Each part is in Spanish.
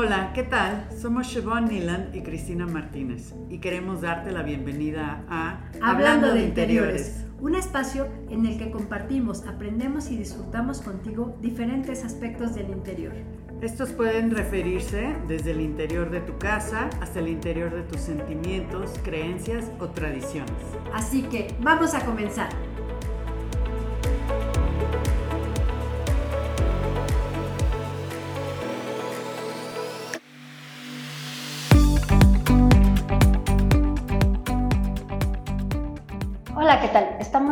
Hola, ¿qué tal? Somos Siobhan Nilan y Cristina Martínez y queremos darte la bienvenida a Hablando, de, interiores, un espacio en el que compartimos, aprendemos y disfrutamos contigo diferentes aspectos del interior. Estos pueden referirse desde el interior de tu casa hasta el interior de tus sentimientos, creencias o tradiciones. Así que vamos a comenzar.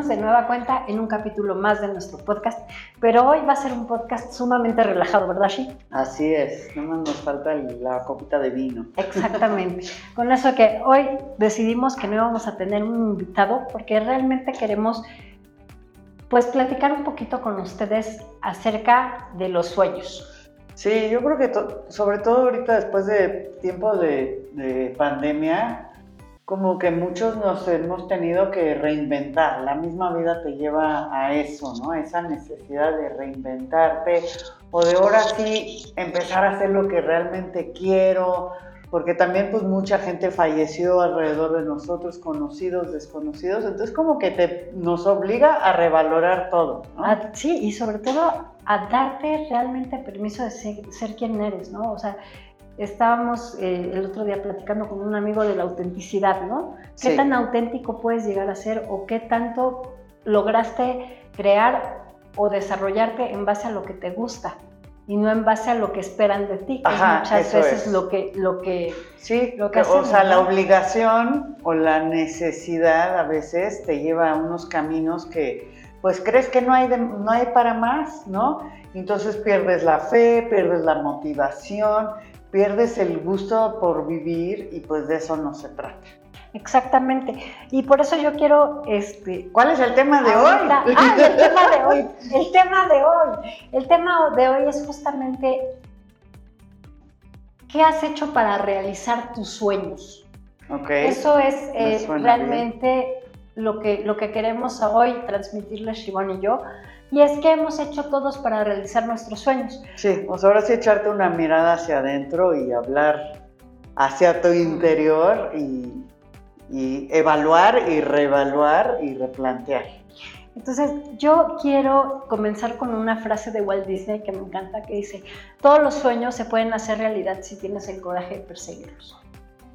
De nueva cuenta en un capítulo más de nuestro podcast, pero hoy va a ser un podcast sumamente relajado, ¿verdad, Shi? Así es, no nos falta la copita de vino. Exactamente. Con eso que hoy decidimos que no íbamos a tener un invitado porque realmente queremos pues platicar un poquito con ustedes acerca de los sueños. Sí, yo creo que sobre todo ahorita después de tiempo de, de pandemia, como que muchos nos hemos tenido que reinventar. La misma vida te lleva a eso, ¿no? Esa necesidad de reinventarte o de ahora sí empezar a hacer lo que realmente quiero, porque también pues mucha gente falleció alrededor de nosotros, conocidos, desconocidos, entonces como que te, nos obliga a revalorar todo. ¿no? Ah, sí, y sobre todo a darte realmente permiso de ser, ser quien eres, ¿no? O sea, estábamos eh, el otro día platicando con un amigo de la autenticidad, ¿no? ¿Qué tan auténtico puedes llegar a ser o qué tanto lograste crear o desarrollarte en base a lo que te gusta? y no en base a lo que esperan de ti, que es muchas veces lo que lo que sí, lo que o sea, la obligación o la necesidad a veces te lleva a unos caminos que pues crees que no hay no hay para más, ¿no? Entonces pierdes la fe, pierdes la motivación pierdes el gusto por vivir y pues de eso no se trata. Exactamente. Y por eso yo quiero, este, ¿cuál es el tema de hoy? Ah, el tema de hoy. El tema de hoy. El tema de hoy es justamente ¿qué has hecho para realizar tus sueños? Okay. Eso es eh, realmente lo que, lo que queremos hoy transmitirle Shivon y yo. Y es que hemos hecho todos para realizar nuestros sueños. Sí, pues ahora sí echarte una mirada hacia adentro y hablar hacia tu interior y, y evaluar y reevaluar y replantear. Entonces, yo quiero comenzar con una frase de Walt Disney que me encanta, que dice, todos los sueños se pueden hacer realidad si tienes el coraje de perseguirlos.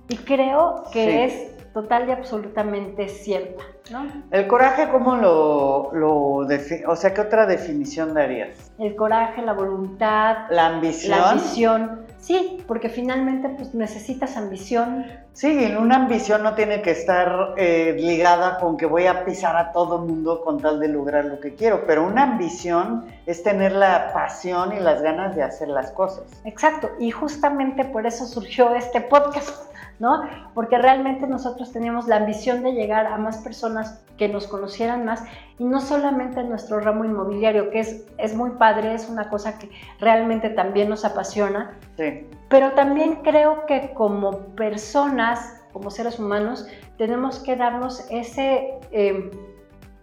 Y creo que es total y absolutamente cierta, ¿no? El coraje, ¿cómo lo, lo o sea, qué otra definición darías? El coraje, la voluntad, la ambición. La ambición, sí, porque finalmente pues necesitas ambición. Sí, en una ambición no tiene que estar eh, ligada con que voy a pisar a todo mundo con tal de lograr lo que quiero, pero una ambición es tener la pasión y las ganas de hacer las cosas. Exacto, y justamente por eso surgió este podcast ¿no? Porque realmente nosotros teníamos la ambición de llegar a más personas que nos conocieran más y no solamente en nuestro ramo inmobiliario, que es, es muy padre, es una cosa que realmente también nos apasiona, sí. Pero también creo que como personas, como seres humanos, tenemos que darnos ese, eh,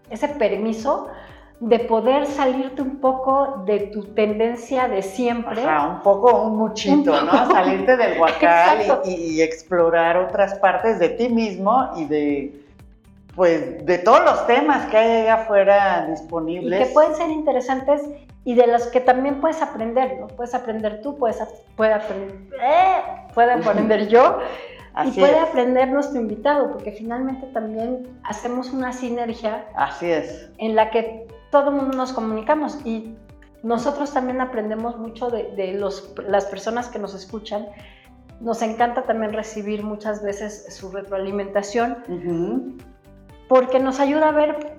ese permiso de poder salirte un poco de tu tendencia de siempre. un poco, un muchito, ¿no? Salirte del huacal y, explorar otras partes de ti mismo y de, pues, de todos los temas que hay allá afuera disponibles. Y que pueden ser interesantes y de los que también puedes aprender, ¿no? Puedes aprender tú, puedes, puede aprender, ¡eh! puede aprender yo. y puede aprender nuestro invitado, porque finalmente también hacemos una sinergia. Así es. En la que todo el mundo nos comunicamos y nosotros también aprendemos mucho de, los, las personas que nos escuchan. Nos encanta también recibir muchas veces su retroalimentación porque nos ayuda a ver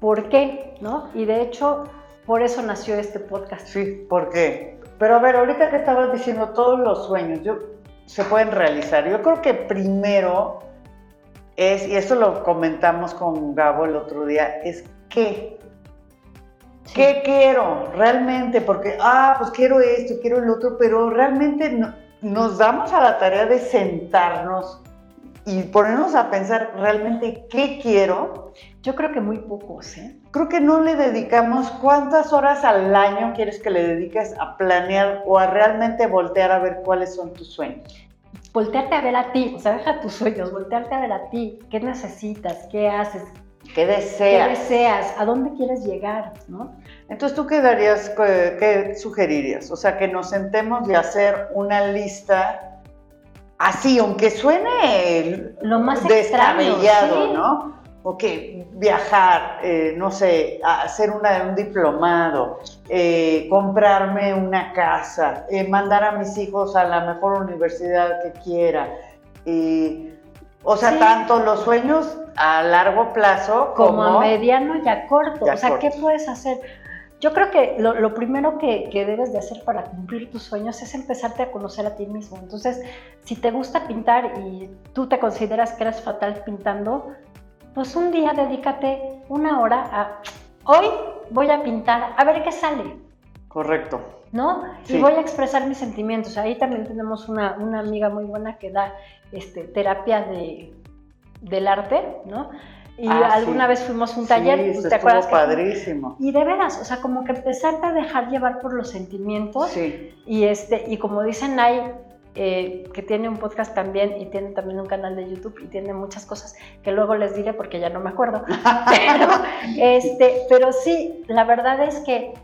por qué, ¿no? Y de hecho, por eso nació este podcast. Sí, ¿por qué? Pero a ver, ahorita que estabas diciendo todos los sueños, yo, se pueden realizar. Yo creo que primero es, y eso lo comentamos con Gabo el otro día, es qué. ¿Qué quiero realmente? Porque, ah, pues quiero esto, quiero el otro, pero realmente nos damos a la tarea de sentarnos y ponernos a pensar realmente qué quiero. Yo creo que muy pocos, ¿eh? creo que no le dedicamos cuántas horas al año quieres que le dediques a planear o a realmente voltear a ver cuáles son tus sueños. Voltearte a ver a ti, o sea, deja tus sueños, voltearte a ver a ti, qué necesitas, qué haces, ¿Qué deseas? qué deseas, a dónde quieres llegar, ¿no? Entonces, ¿tú qué darías, qué, qué sugerirías? O sea, que nos sentemos y hacer una lista así, aunque suene Lo más extraño, descabellado, sí. ¿no? Ok, viajar, eh, no sé, hacer una- un diplomado, eh, comprarme una casa, eh, mandar a mis hijos a la mejor universidad que quiera. y- o sea, Sí. tanto los sueños a largo plazo como, como, a mediano y a corto. Y a o sea, corto. ¿qué puedes hacer? Yo creo que lo, lo primero que, que debes de hacer para cumplir tus sueños es empezarte a conocer a ti mismo. Entonces, si te gusta pintar y tú te consideras que eres fatal pintando, pues un día dedícate una hora a, hoy voy a pintar, a ver qué sale. Correcto. ¿no? Sí. Y voy a expresar mis sentimientos. Ahí también tenemos una, una amiga muy buena que da este, terapia de, del arte, ¿no? Y Ah, alguna sí. vez fuimos a un taller, Sí, eso ¿te acuerdas? estuvo que- padrísimo. Y de veras, o sea, como que empezarte a dejar llevar por los sentimientos Sí, y, este, y como dicen ahí, eh, que tiene un podcast también y tiene también un canal de YouTube y tiene muchas cosas que luego les diré porque ya no me acuerdo. Pero, este, pero sí, la verdad es que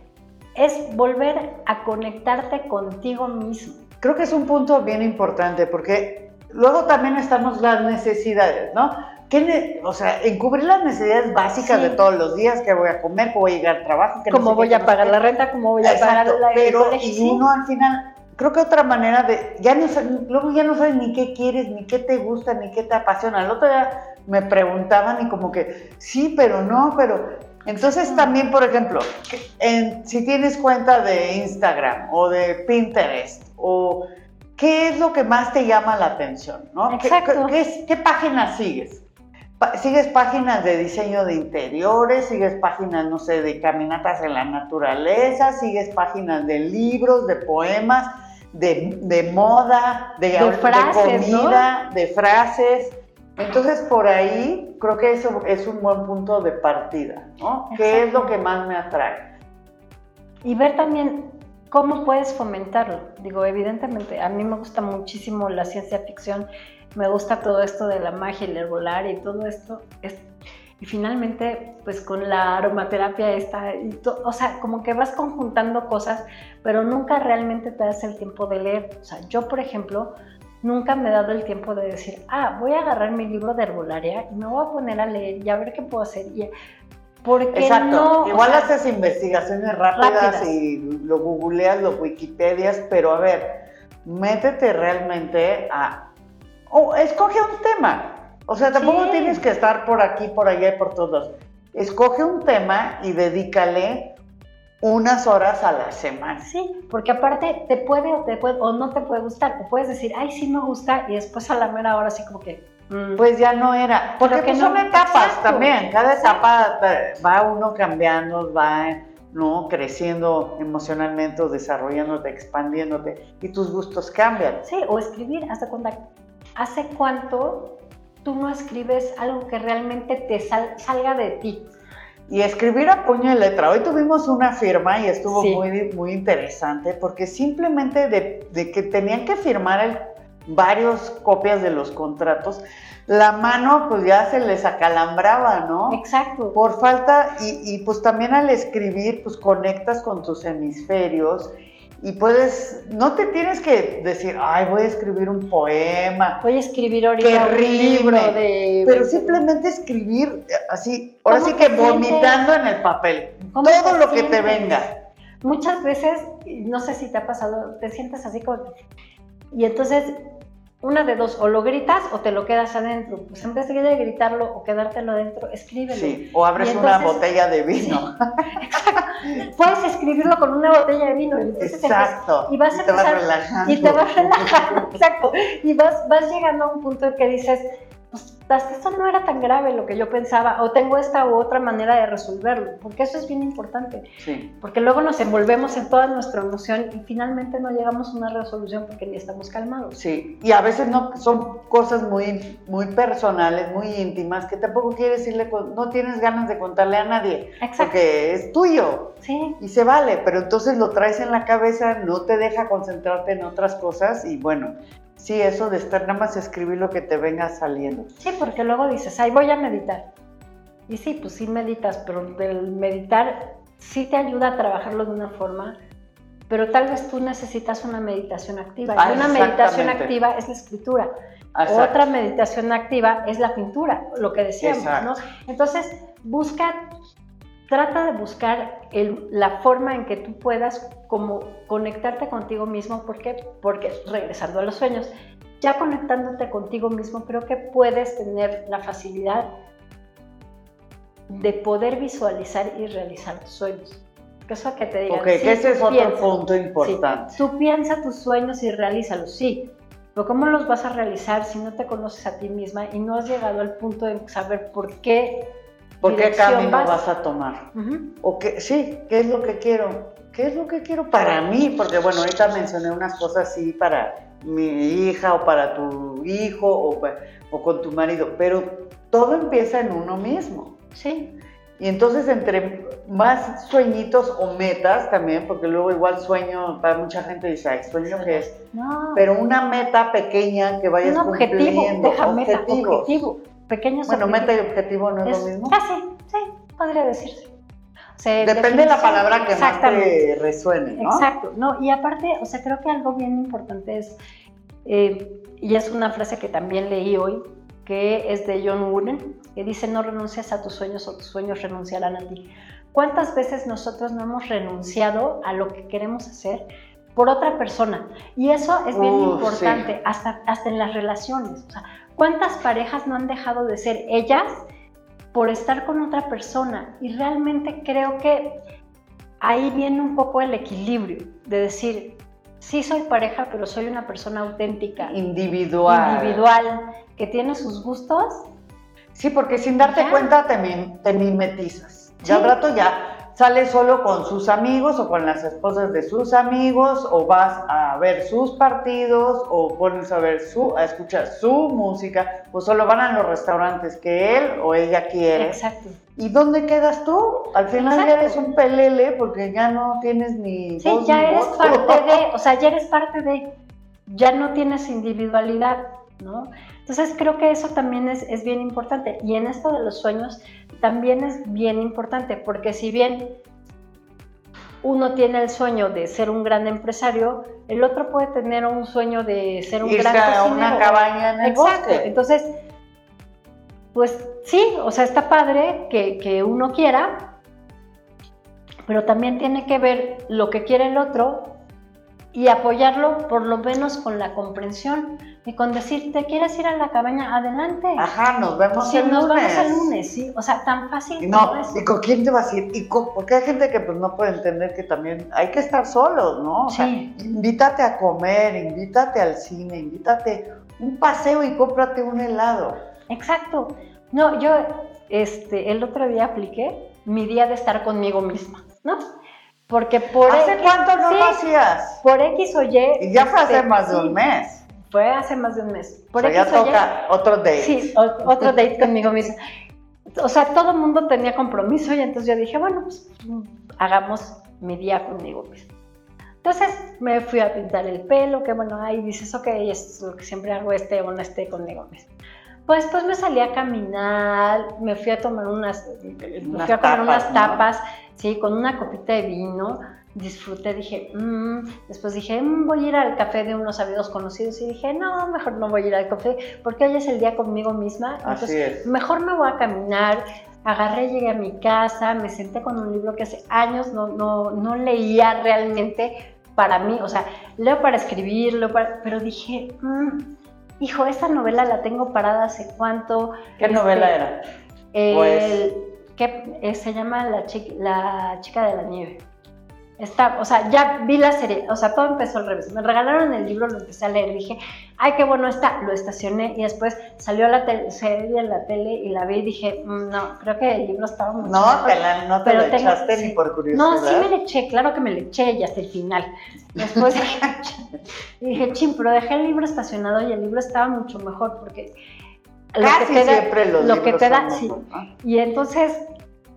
es volver a conectarte contigo mismo. creo que es un punto bien importante porque luego también estamos las necesidades, ¿no? ¿Qué ne- o sea, encubrir las necesidades básicas Sí. de todos los días, que voy a comer, que voy a llegar al trabajo, no ¿Cómo sé voy qué, a no pagar qué. la renta? ¿Cómo voy a pagar la, pero colegio? y uno al final, creo que otra manera de, ya no luego ya no sabes ni qué quieres, ni qué te gusta, ni qué te apasiona. El otro día me preguntaban y como que, sí, pero no, pero... Entonces también, por ejemplo, en- si tienes cuenta de Instagram o de Pinterest o qué es lo que más te llama la atención, ¿no? ¿Qué- Exacto. ¿Qué, qué qué páginas sigues? ¿Sigues páginas de diseño de interiores? ¿Sigues páginas, no sé, de caminatas en la naturaleza? ¿Sigues páginas de libros, de poemas, de, de moda, de, De frases, ¿no? comida, de frases? Entonces, por ahí creo que eso es un buen punto de partida, ¿no? ¿Qué es lo que más me atrae? Y ver también cómo puedes fomentarlo. Digo, evidentemente, a mí me gusta muchísimo la ciencia ficción, me gusta todo esto de la magia, el herbolario y todo esto. Es- y finalmente, pues con la aromaterapia está, y to- o sea, como que vas conjuntando cosas, pero nunca realmente te das el tiempo de leer. O sea, yo, por ejemplo, nunca me he dado el tiempo de decir, ah, voy a agarrar mi libro de herbolaria y me voy a poner a leer y a ver qué puedo hacer. Y, porque Exacto. no, o Igual sea, haces investigaciones rápidas, rápidas. y lo googleas, lo wikipedias, pero a ver, métete realmente a... O escoge un tema. O sea, tampoco Sí. tienes que estar por aquí, por allá y por todos. Escoge un tema y dedícale unas horas a la semana. Sí, porque aparte te puede o, te puede o no te puede gustar, o puedes decir, ay, sí me gusta, y después a la mera hora así como que, mm, Pues ya no era. Porque que pues no, son etapas exacto, también. Cada exacto. etapa va uno cambiando, va ¿no? creciendo emocionalmente, desarrollándote, expandiéndote y tus gustos cambian. sí, o escribir, hasta cuenta, ¿hace cuánto tú no escribes algo que realmente te sal- salga de ti? Y escribir a puño y letra. Hoy tuvimos una firma y estuvo Sí. muy, muy interesante porque simplemente de, de que tenían que firmar el- varios copias de los contratos, la mano pues ya se les acalambraba, ¿no? Exacto. Por falta, y, y, pues también al escribir, pues conectas con tus hemisferios y puedes, no te tienes que decir, ay, voy a escribir un poema, Voy a escribir ahorita un libro de... pero simplemente escribir eh, así, ahora ¿Cómo sí que vomitando en el papel, ¿Cómo todo lo que te venga. Muchas veces, no sé si te ha pasado, te sientes así como... Y entonces, una de dos, o lo gritas o te lo quedas adentro. Pues en vez de gritarlo o quedártelo adentro, escríbelo. Sí, o abres una botella de vino. Puedes escribirlo con una botella de vino. Exacto. y vas a te vas empezar- relajando. Y te vas relajando, exacto. Y vas, vas llegando a un punto en que dices, pues hasta esto no era tan grave lo que yo pensaba, o tengo esta u otra manera de resolverlo, porque eso es bien importante. Sí. Porque luego nos envolvemos en toda nuestra emoción y finalmente no llegamos a una resolución porque ni estamos calmados. Sí, y a veces no son cosas muy, muy personales, muy íntimas, que tampoco quieres decirle, no tienes ganas de contarle a nadie, Exacto. porque es tuyo. Sí. Y se vale, pero entonces lo traes en la cabeza, no te deja concentrarte en otras cosas y bueno, sí, eso de estar nada más escribir lo que te venga saliendo. Sí, porque luego dices, ay, voy a meditar. Y sí, pues sí meditas, pero el meditar sí te ayuda a trabajarlo de una forma, pero tal vez tú necesitas una meditación activa. Ah, y una meditación activa es la escritura. Otra meditación activa es la pintura, lo que decíamos. Entonces, busca, trata de buscar el- la forma en que tú puedas como conectarte contigo mismo, ¿por qué? Porque regresando a los sueños, ya conectándote contigo mismo, creo que puedes tener la facilidad de poder visualizar y realizar tus sueños. Eso que te digan, Ok, sí, que ese es otro piensa. punto Sí, importante. Tú piensa tus sueños y realízalos, sí. Pero ¿cómo los vas a realizar si no te conoces a ti misma y no has llegado al punto de saber por qué? ¿Por qué camino vas? vas a tomar? Ujú. O que, sí, ¿qué es lo que quiero? ¿Qué es lo que quiero para mí? Porque bueno, ahorita mencioné unas cosas sí para mi hija o para tu hijo o, o con tu marido, pero todo empieza en uno mismo. Sí, Y entonces entre más sueñitos o metas también, porque luego igual sueño, para mucha gente dice, ay, sueño que es, no. pero una meta pequeña que vayas un objetivo, cumpliendo. deja meta, objetivo. Pequeños Bueno, meta y objetivo no es, lo mismo. Casi, sí, podría decirse. O sea, Depende de la palabra que más te resuene, ¿no? Exacto, no, y aparte, o sea, creo que algo bien importante es, eh, y es una frase que también leí hoy, que es de John Wooden, que dice, no renuncies a tus sueños o tus sueños renunciarán a ti. ¿Cuántas veces nosotros no hemos renunciado a lo que queremos hacer por otra persona? Y eso es bien Uh, importante, hasta, hasta en las relaciones. O sea, ¿cuántas parejas no han dejado de ser ellas por estar con otra persona? Y realmente creo que ahí viene un poco el equilibrio de decir, sí soy pareja, pero soy una persona auténtica, Individual. individual, que tiene sus gustos. Sí, porque sin darte Ya. cuenta te, te mimetizas. Ya Sí. al rato ya sales solo con sus amigos o con las esposas de sus amigos o vas a ver sus partidos o pones a ver su, a escuchar su música o solo van a los restaurantes que él o ella quiere. Exacto. ¿Y dónde quedas tú? Al final ya Exacto. eres un pelele porque ya no tienes ni Sí, voz ya ni eres voto. parte de, o sea, ya eres parte de, ya no tienes individualidad, ¿no? Entonces creo que eso también es, es bien importante. Y en esto de los sueños también es bien importante, porque si bien uno tiene el sueño de ser un gran empresario, el otro puede tener un sueño de ser un Irse gran a cocinero. una cabaña en el Exacto. bosque. Entonces, pues sí, o sea, está padre que, que uno quiera, pero también tiene que ver lo que quiere el otro y apoyarlo por lo menos con la comprensión y con decir, ¿te quieres ir a la cabaña? Adelante. Ajá, nos vemos Sí, el nos lunes. vamos el lunes, sí. O sea, tan fácil no. ¿y con quién te vas a ir? ¿Y con- porque hay gente que pues no puede entender que también hay que estar solos, ¿no? O sea, Sí. invítate a comer, invítate al cine, invítate un paseo y cómprate un helado. Exacto. No, yo este, el otro día apliqué mi día de estar conmigo misma, ¿no? Porque por ¿Hace X- cuánto no sí, lo hacías? Por X o Y. Y ya fue hace este, más de un mes. Fue hace más de un mes. Por o sea, ya toca otro date. Sí, o- otro date conmigo misma. O sea, todo el mundo tenía compromiso y entonces yo dije, bueno, pues mm, hagamos mi día conmigo misma. Entonces me fui a pintar el pelo, que bueno, ahí dices, ok, es lo que siempre hago, este o no esté conmigo misma. Pues después me salí a caminar, me fui a tomar unas, me Unas fui a comer tapas, unas ¿no? tapas, sí, con una copita de vino, disfruté, dije, "Mm". después dije, "Mm, voy a ir al café de unos amigos conocidos y dije, no, mejor no voy a ir al café porque hoy es el día conmigo misma, Así entonces es. mejor me voy a caminar, agarré, llegué a mi casa, me senté con un libro que hace años no, no, no leía realmente para mí, o sea, leo para escribir, leo para- pero dije, "Mm, hijo, esta novela la tengo parada hace cuánto. ¿Qué Este, novela era? el- Pues- que se llama la chica, la chica de la nieve. Está, o sea, ya vi la serie, o sea, todo empezó al revés. Me regalaron el libro, lo empecé a leer, dije, ay, qué bueno está, lo estacioné y después salió la serie en la tele y la vi y dije, mm, no, creo que el libro estaba muy No, te la, no te lo echaste ni por curiosidad. No, sí me le eché, claro que me le eché y hasta el final. Después dije, ching, pero dejé el libro estacionado y el libro estaba mucho mejor porque lo Casi que te siempre da, lo que te da, sí. Y entonces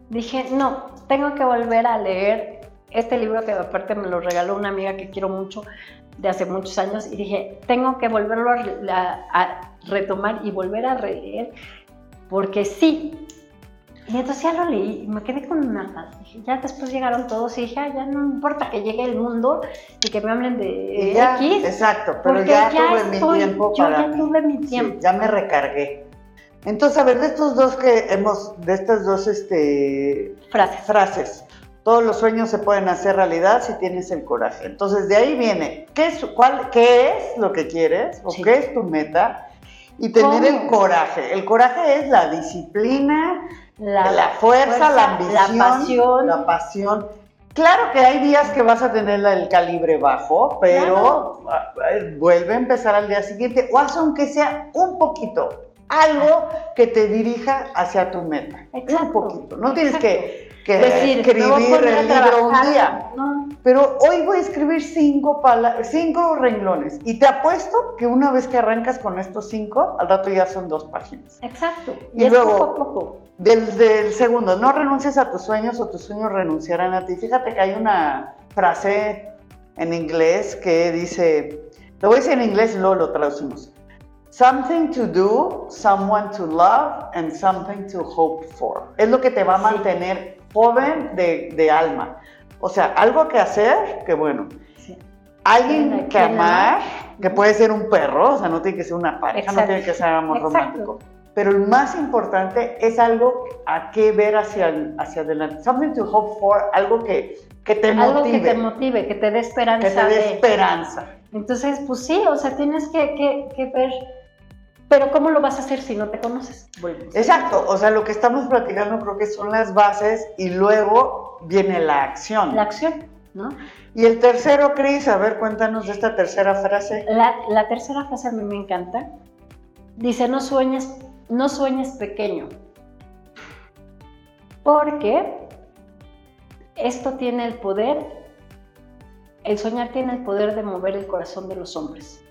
dije, no, tengo que volver a leer este libro que aparte me lo regaló una amiga que quiero mucho de hace muchos años y dije, tengo que volverlo a, retomar y volver a leer porque sí. Y entonces ya lo leí y me quedé con una ya después llegaron todos y dije, ya no importa que llegue el mundo y que me hablen de X. Exacto, pero ya, tuve mi tiempo yo ya tuve mi tiempo. ya me recargué. Entonces, a ver, de estos dos que hemos, de estas dos este, frases. frases, todos los sueños se pueden hacer realidad si tienes el coraje. Entonces, de ahí viene, ¿qué es, cuál, qué es lo que quieres o qué es tu meta? Y tener el coraje. El coraje es la disciplina, la, fuerza, la ambición, la pasión. La pasión. Claro que hay días que vas a tener el calibre bajo, pero vuelve a empezar al día siguiente o haz aunque sea un poquito algo que te dirija hacia tu meta. un poquito. No tienes que, escribir el libro un día. Pero hoy voy a escribir cinco, cinco renglones. Y te apuesto que una vez que arrancas con estos cinco, al rato ya son dos páginas. Exacto. Y, luego, poco poco. Del, del segundo, no renuncies a tus sueños o tus sueños renunciarán a ti. Fíjate que hay una frase en inglés que dice, lo voy a decir en inglés, luego lo traducimos. Something to do, someone to love, and something to hope for. Es lo que te va a mantener joven de, alma. O sea, algo que hacer, que bueno. Alguien que amar, que puede ser un perro, o sea, no tiene que ser una pareja, no tiene que ser amor romántico. Pero el más importante es algo a qué ver hacia, hacia adelante. Something to hope for, algo que, que te motive. Algo que te motive, que te dé esperanza. Que te dé esperanza. Entonces, pues sí, o sea, tienes que, que, que ver pero ¿cómo lo vas a hacer si no te conoces? Exacto, o sea, lo que estamos platicando creo que son las bases y luego viene la acción. La acción, ¿no? Y el tercero, Cris, a ver, cuéntanos de esta tercera frase. La, tercera frase a mí me encanta. Dice, no sueñes, no sueñes pequeño. Porque esto tiene el poder, el soñar tiene el poder de mover el corazón de los hombres.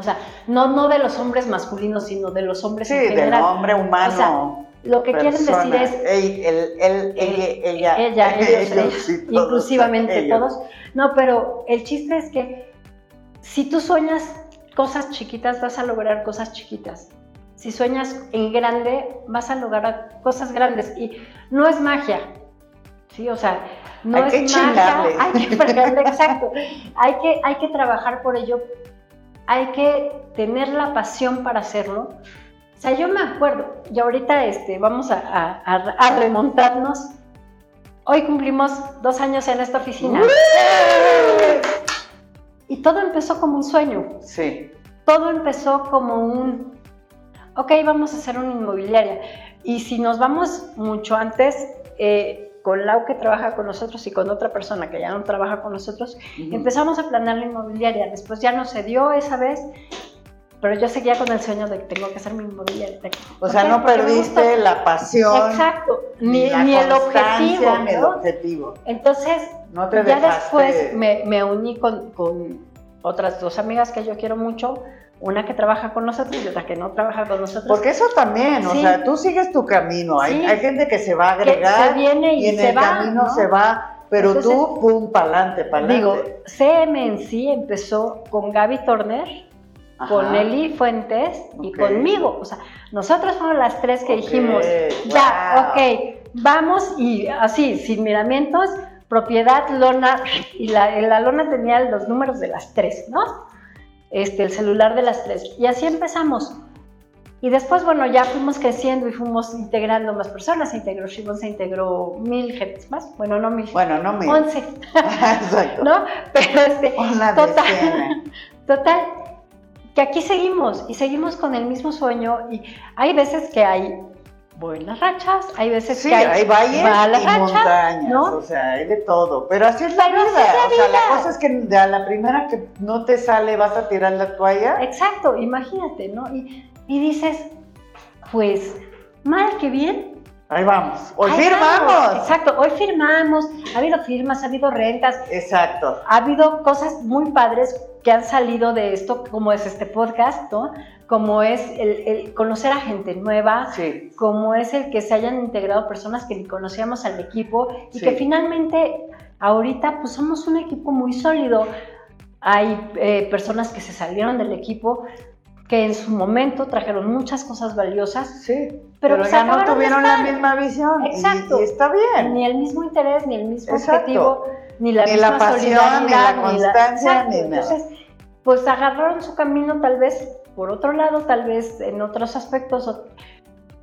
O sea, no, no de los hombres masculinos, sino de los hombres en general. Sí, del hombre humano. O sea, lo que quieren decir es... Él, él, ella, ella, ellos, inclusivamente todos. No, pero el chiste es que si tú sueñas cosas chiquitas, vas a lograr cosas chiquitas. Si sueñas en grande, vas a lograr cosas grandes. Y no es magia, ¿sí? O sea, no hay es que magia. Hay que fregarle, exacto. Hay que, hay que trabajar por ello hay que tener la pasión para hacerlo. O sea, yo me acuerdo, y ahorita este, vamos a, remontarnos. Hoy cumplimos dos años en esta oficina. Y todo empezó como un sueño. Sí. Todo empezó como un, ok, vamos a hacer una inmobiliaria. Y si nos vamos mucho antes, eh, con Lau que trabaja con nosotros y con otra persona que ya no trabaja con nosotros, empezamos a planear la inmobiliaria. Después ya no se dio esa vez, pero yo seguía con el sueño de que tengo que hacer mi inmobiliaria. O sea, no perdiste la pasión. Exacto, ni, el objetivo. Ni el objetivo. Entonces, ya después me, me uní con, con otras dos amigas que yo quiero mucho una que trabaja con nosotros y otra que no trabaja con nosotros. Porque eso también, o sea, tú sigues tu camino, hay, hay gente que se va a agregar se viene y, en el camino se va, pero tú, pum, pa'lante, pa'lante. Digo, CM en sí empezó con Gaby Turner, con Eli Fuentes y conmigo, o sea, nosotros fuimos las tres que dijimos, ya, ok, vamos y así, sin miramientos, propiedad, lona, y la, la lona tenía los números de las tres, ¿no? Este, el celular de las tres. Y así empezamos. Y después, bueno, ya fuimos creciendo y fuimos integrando más personas. Se integró Shimon, se integró mil gentes más. Bueno, no mil. Bueno, no mil. Once. Exacto. ¿No? Pero este, total, total, que aquí seguimos y seguimos con el mismo sueño. Y hay veces que hay buenas rachas, hay veces Sí, que hay, hay valles malas y rachas, montañas, ¿no? o sea, hay de todo. Pero así es la Pero vida. es la O sea, la cosa es que a la primera que no te sale vas a tirar la toalla. Exacto, imagínate, ¿no? Y, y dices, pues, mal que bien. Ahí vamos. Hoy ahí firmamos. vamos. Exacto, hoy firmamos, ha habido firmas, ha habido rentas, Exacto. ha habido cosas muy padres que han salido de esto, como es este podcast, ¿no? Como es el, el conocer a gente nueva, Sí. como es el que se hayan integrado personas que ni conocíamos al equipo y Sí. que finalmente ahorita pues somos un equipo muy sólido. Hay eh, personas que se salieron del equipo que en su momento trajeron muchas cosas valiosas, Sí. Pero Pero, se ya no tuvieron la misma visión. Exacto. Y, está bien. ni el mismo interés, ni el mismo Exacto. objetivo, ni la Ni misma la pasión, ni la constancia, Exacto. ni nada. Entonces, pues agarraron su camino tal vez por otro lado, tal vez en otros aspectos,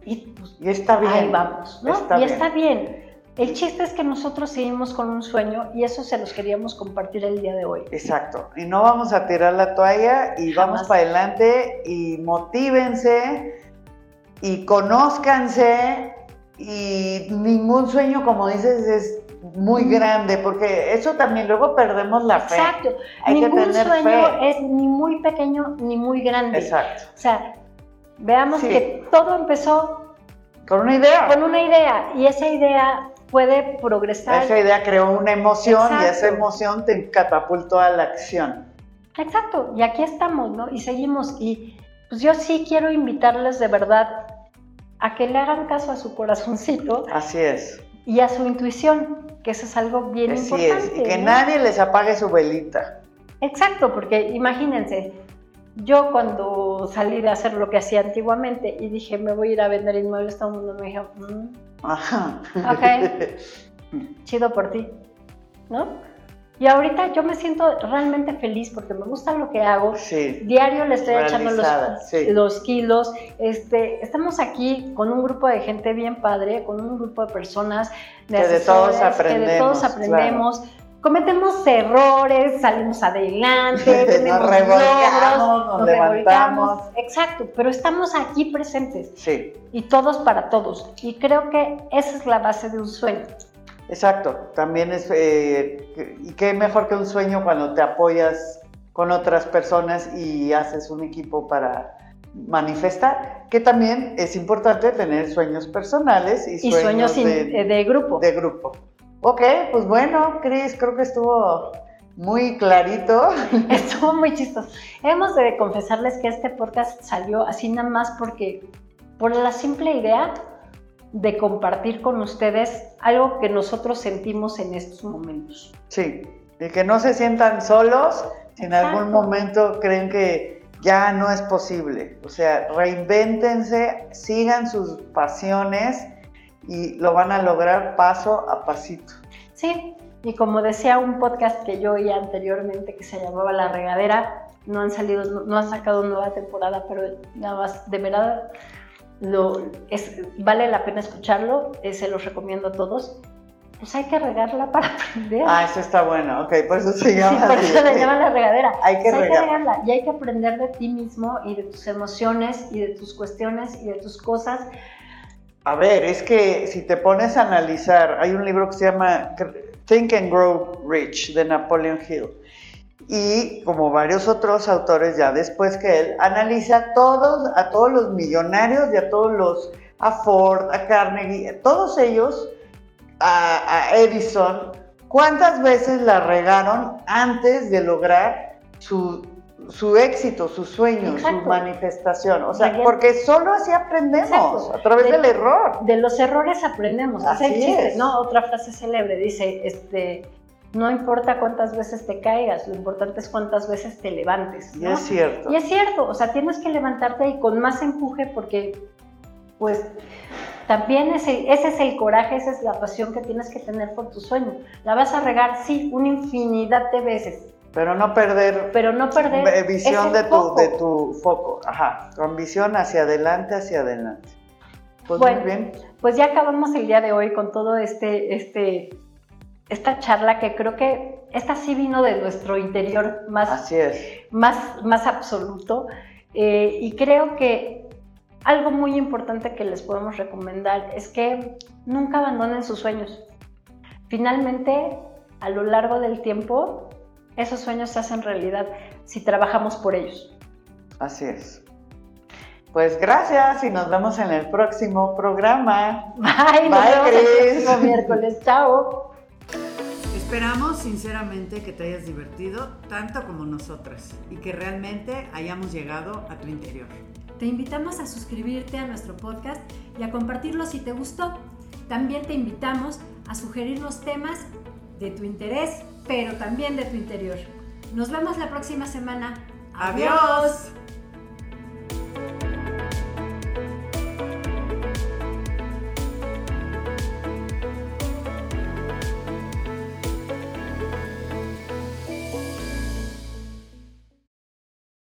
y pues Y está bien. ahí vamos, ¿no? Está y bien. está bien. El chiste es que nosotros seguimos con un sueño y eso se los queríamos compartir el día de hoy. Exacto. Y no vamos a tirar la toalla y vamos para adelante y motívense y conózcanse y ningún sueño, como dices, es muy grande porque eso también luego perdemos la fe. Exacto. Hay que Ningún tener sueño fe. es ni muy pequeño ni muy grande. Exacto. O sea, veamos Sí. que todo empezó Con una idea. con una idea y esa idea puede progresar. Esa idea creó una emoción y esa emoción te catapultó a la acción. Exacto, y aquí estamos, ¿no? Y seguimos. Y pues yo sí quiero invitarles de verdad a que le hagan caso a su corazoncito Así es. y a su intuición, que eso es algo bien Así importante. es. Y que ¿no? nadie les apague su velita. Exacto, porque imagínense, yo cuando salí de hacer lo que hacía antiguamente y dije, me voy a ir a vender inmuebles, todo el mundo me dijo, "Mm, Ajá. Ok. chido por ti, ¿no? Y ahorita yo me siento realmente feliz porque me gusta lo que hago. Sí. Diario le estoy echando los, sí. los kilos. Este, estamos aquí con un grupo de gente bien padre, con un grupo de personas, de Que de todos asesores, que de todos aprendemos, aprendemos. Cometemos errores, salimos adelante, tenemos Nos revolcamos, logros, nos levantamos. Exacto, pero estamos aquí presentes Sí. y todos para todos. Y creo que esa es la base de un sueño. Exacto, también es, eh, y qué mejor que un sueño cuando te apoyas con otras personas y haces un equipo para manifestar, que también es importante tener sueños personales y, Y sueños, de, eh, de grupo. de grupo. Ok, pues bueno, Cris, creo que estuvo muy clarito. Estuvo muy chistoso. Hemos de confesarles que este podcast salió así nada más porque, por la simple idea de compartir con ustedes algo que nosotros sentimos en estos momentos. Sí, y que no se sientan solos si en algún momento creen que ya no es posible. O sea, reinvéntense, sigan sus pasiones y lo van a lograr paso a pasito. Sí, y como decía un podcast que yo oía anteriormente que se llamaba La Regadera, no han salido, no, no han sacado nueva temporada, pero nada más, de verdad, lo, es, vale la pena escucharlo, eh, se los recomiendo a todos. Pues hay que regarla para aprender. Ah, eso está bueno, ok, por eso se Sí, llama por así. eso le llaman la regadera. Hay que sea, hay que regar. regarla y hay que aprender de ti mismo y de tus emociones y de tus cuestiones y de tus cosas. A ver, es que si te pones a analizar, hay un libro que se llama Think and Grow Rich de Napoleon Hill. Y como varios otros autores ya después que él, analiza todos, a todos los millonarios y a todos los, a Ford, a Carnegie, a todos ellos, a, a Edison, cuántas veces la regaron antes de lograr su, su éxito, su sueño, Exacto. su manifestación. O sea, porque solo así aprendemos, Exacto. a través De- del error. De los errores aprendemos. Así chiste, es. ¿no? Otra frase célebre dice, este, no importa cuántas veces te caigas, lo importante es cuántas veces te levantes. Y es cierto. Y es cierto, o sea, tienes que levantarte y con más empuje porque, pues, también ese, ese es el coraje, esa es la pasión que tienes que tener por tu sueño. La vas a regar, sí, una infinidad de veces, Pero no perder pero no perder visión de tu, foco. de tu foco. Ajá, tu ambición hacia adelante, hacia adelante. Pues Bueno. muy bien. Pues ya acabamos el día de hoy con todo este, este, esta charla que creo que esta sí vino de nuestro interior más, Así es. más, más absoluto. Eh, y creo que algo muy importante que les podemos recomendar es que nunca abandonen sus sueños. Finalmente, a lo largo del tiempo, esos sueños se hacen realidad si trabajamos por ellos. Así es. Pues gracias y nos vemos en el próximo programa. Bye, nos vemos el próximo miércoles. Chao. Esperamos sinceramente que te hayas divertido tanto como nosotras y que realmente hayamos llegado a tu interior. Te invitamos a suscribirte a nuestro podcast y a compartirlo si te gustó. También te invitamos a sugerir los temas de tu interés, pero también de tu interior. Nos vemos la próxima semana. Adiós.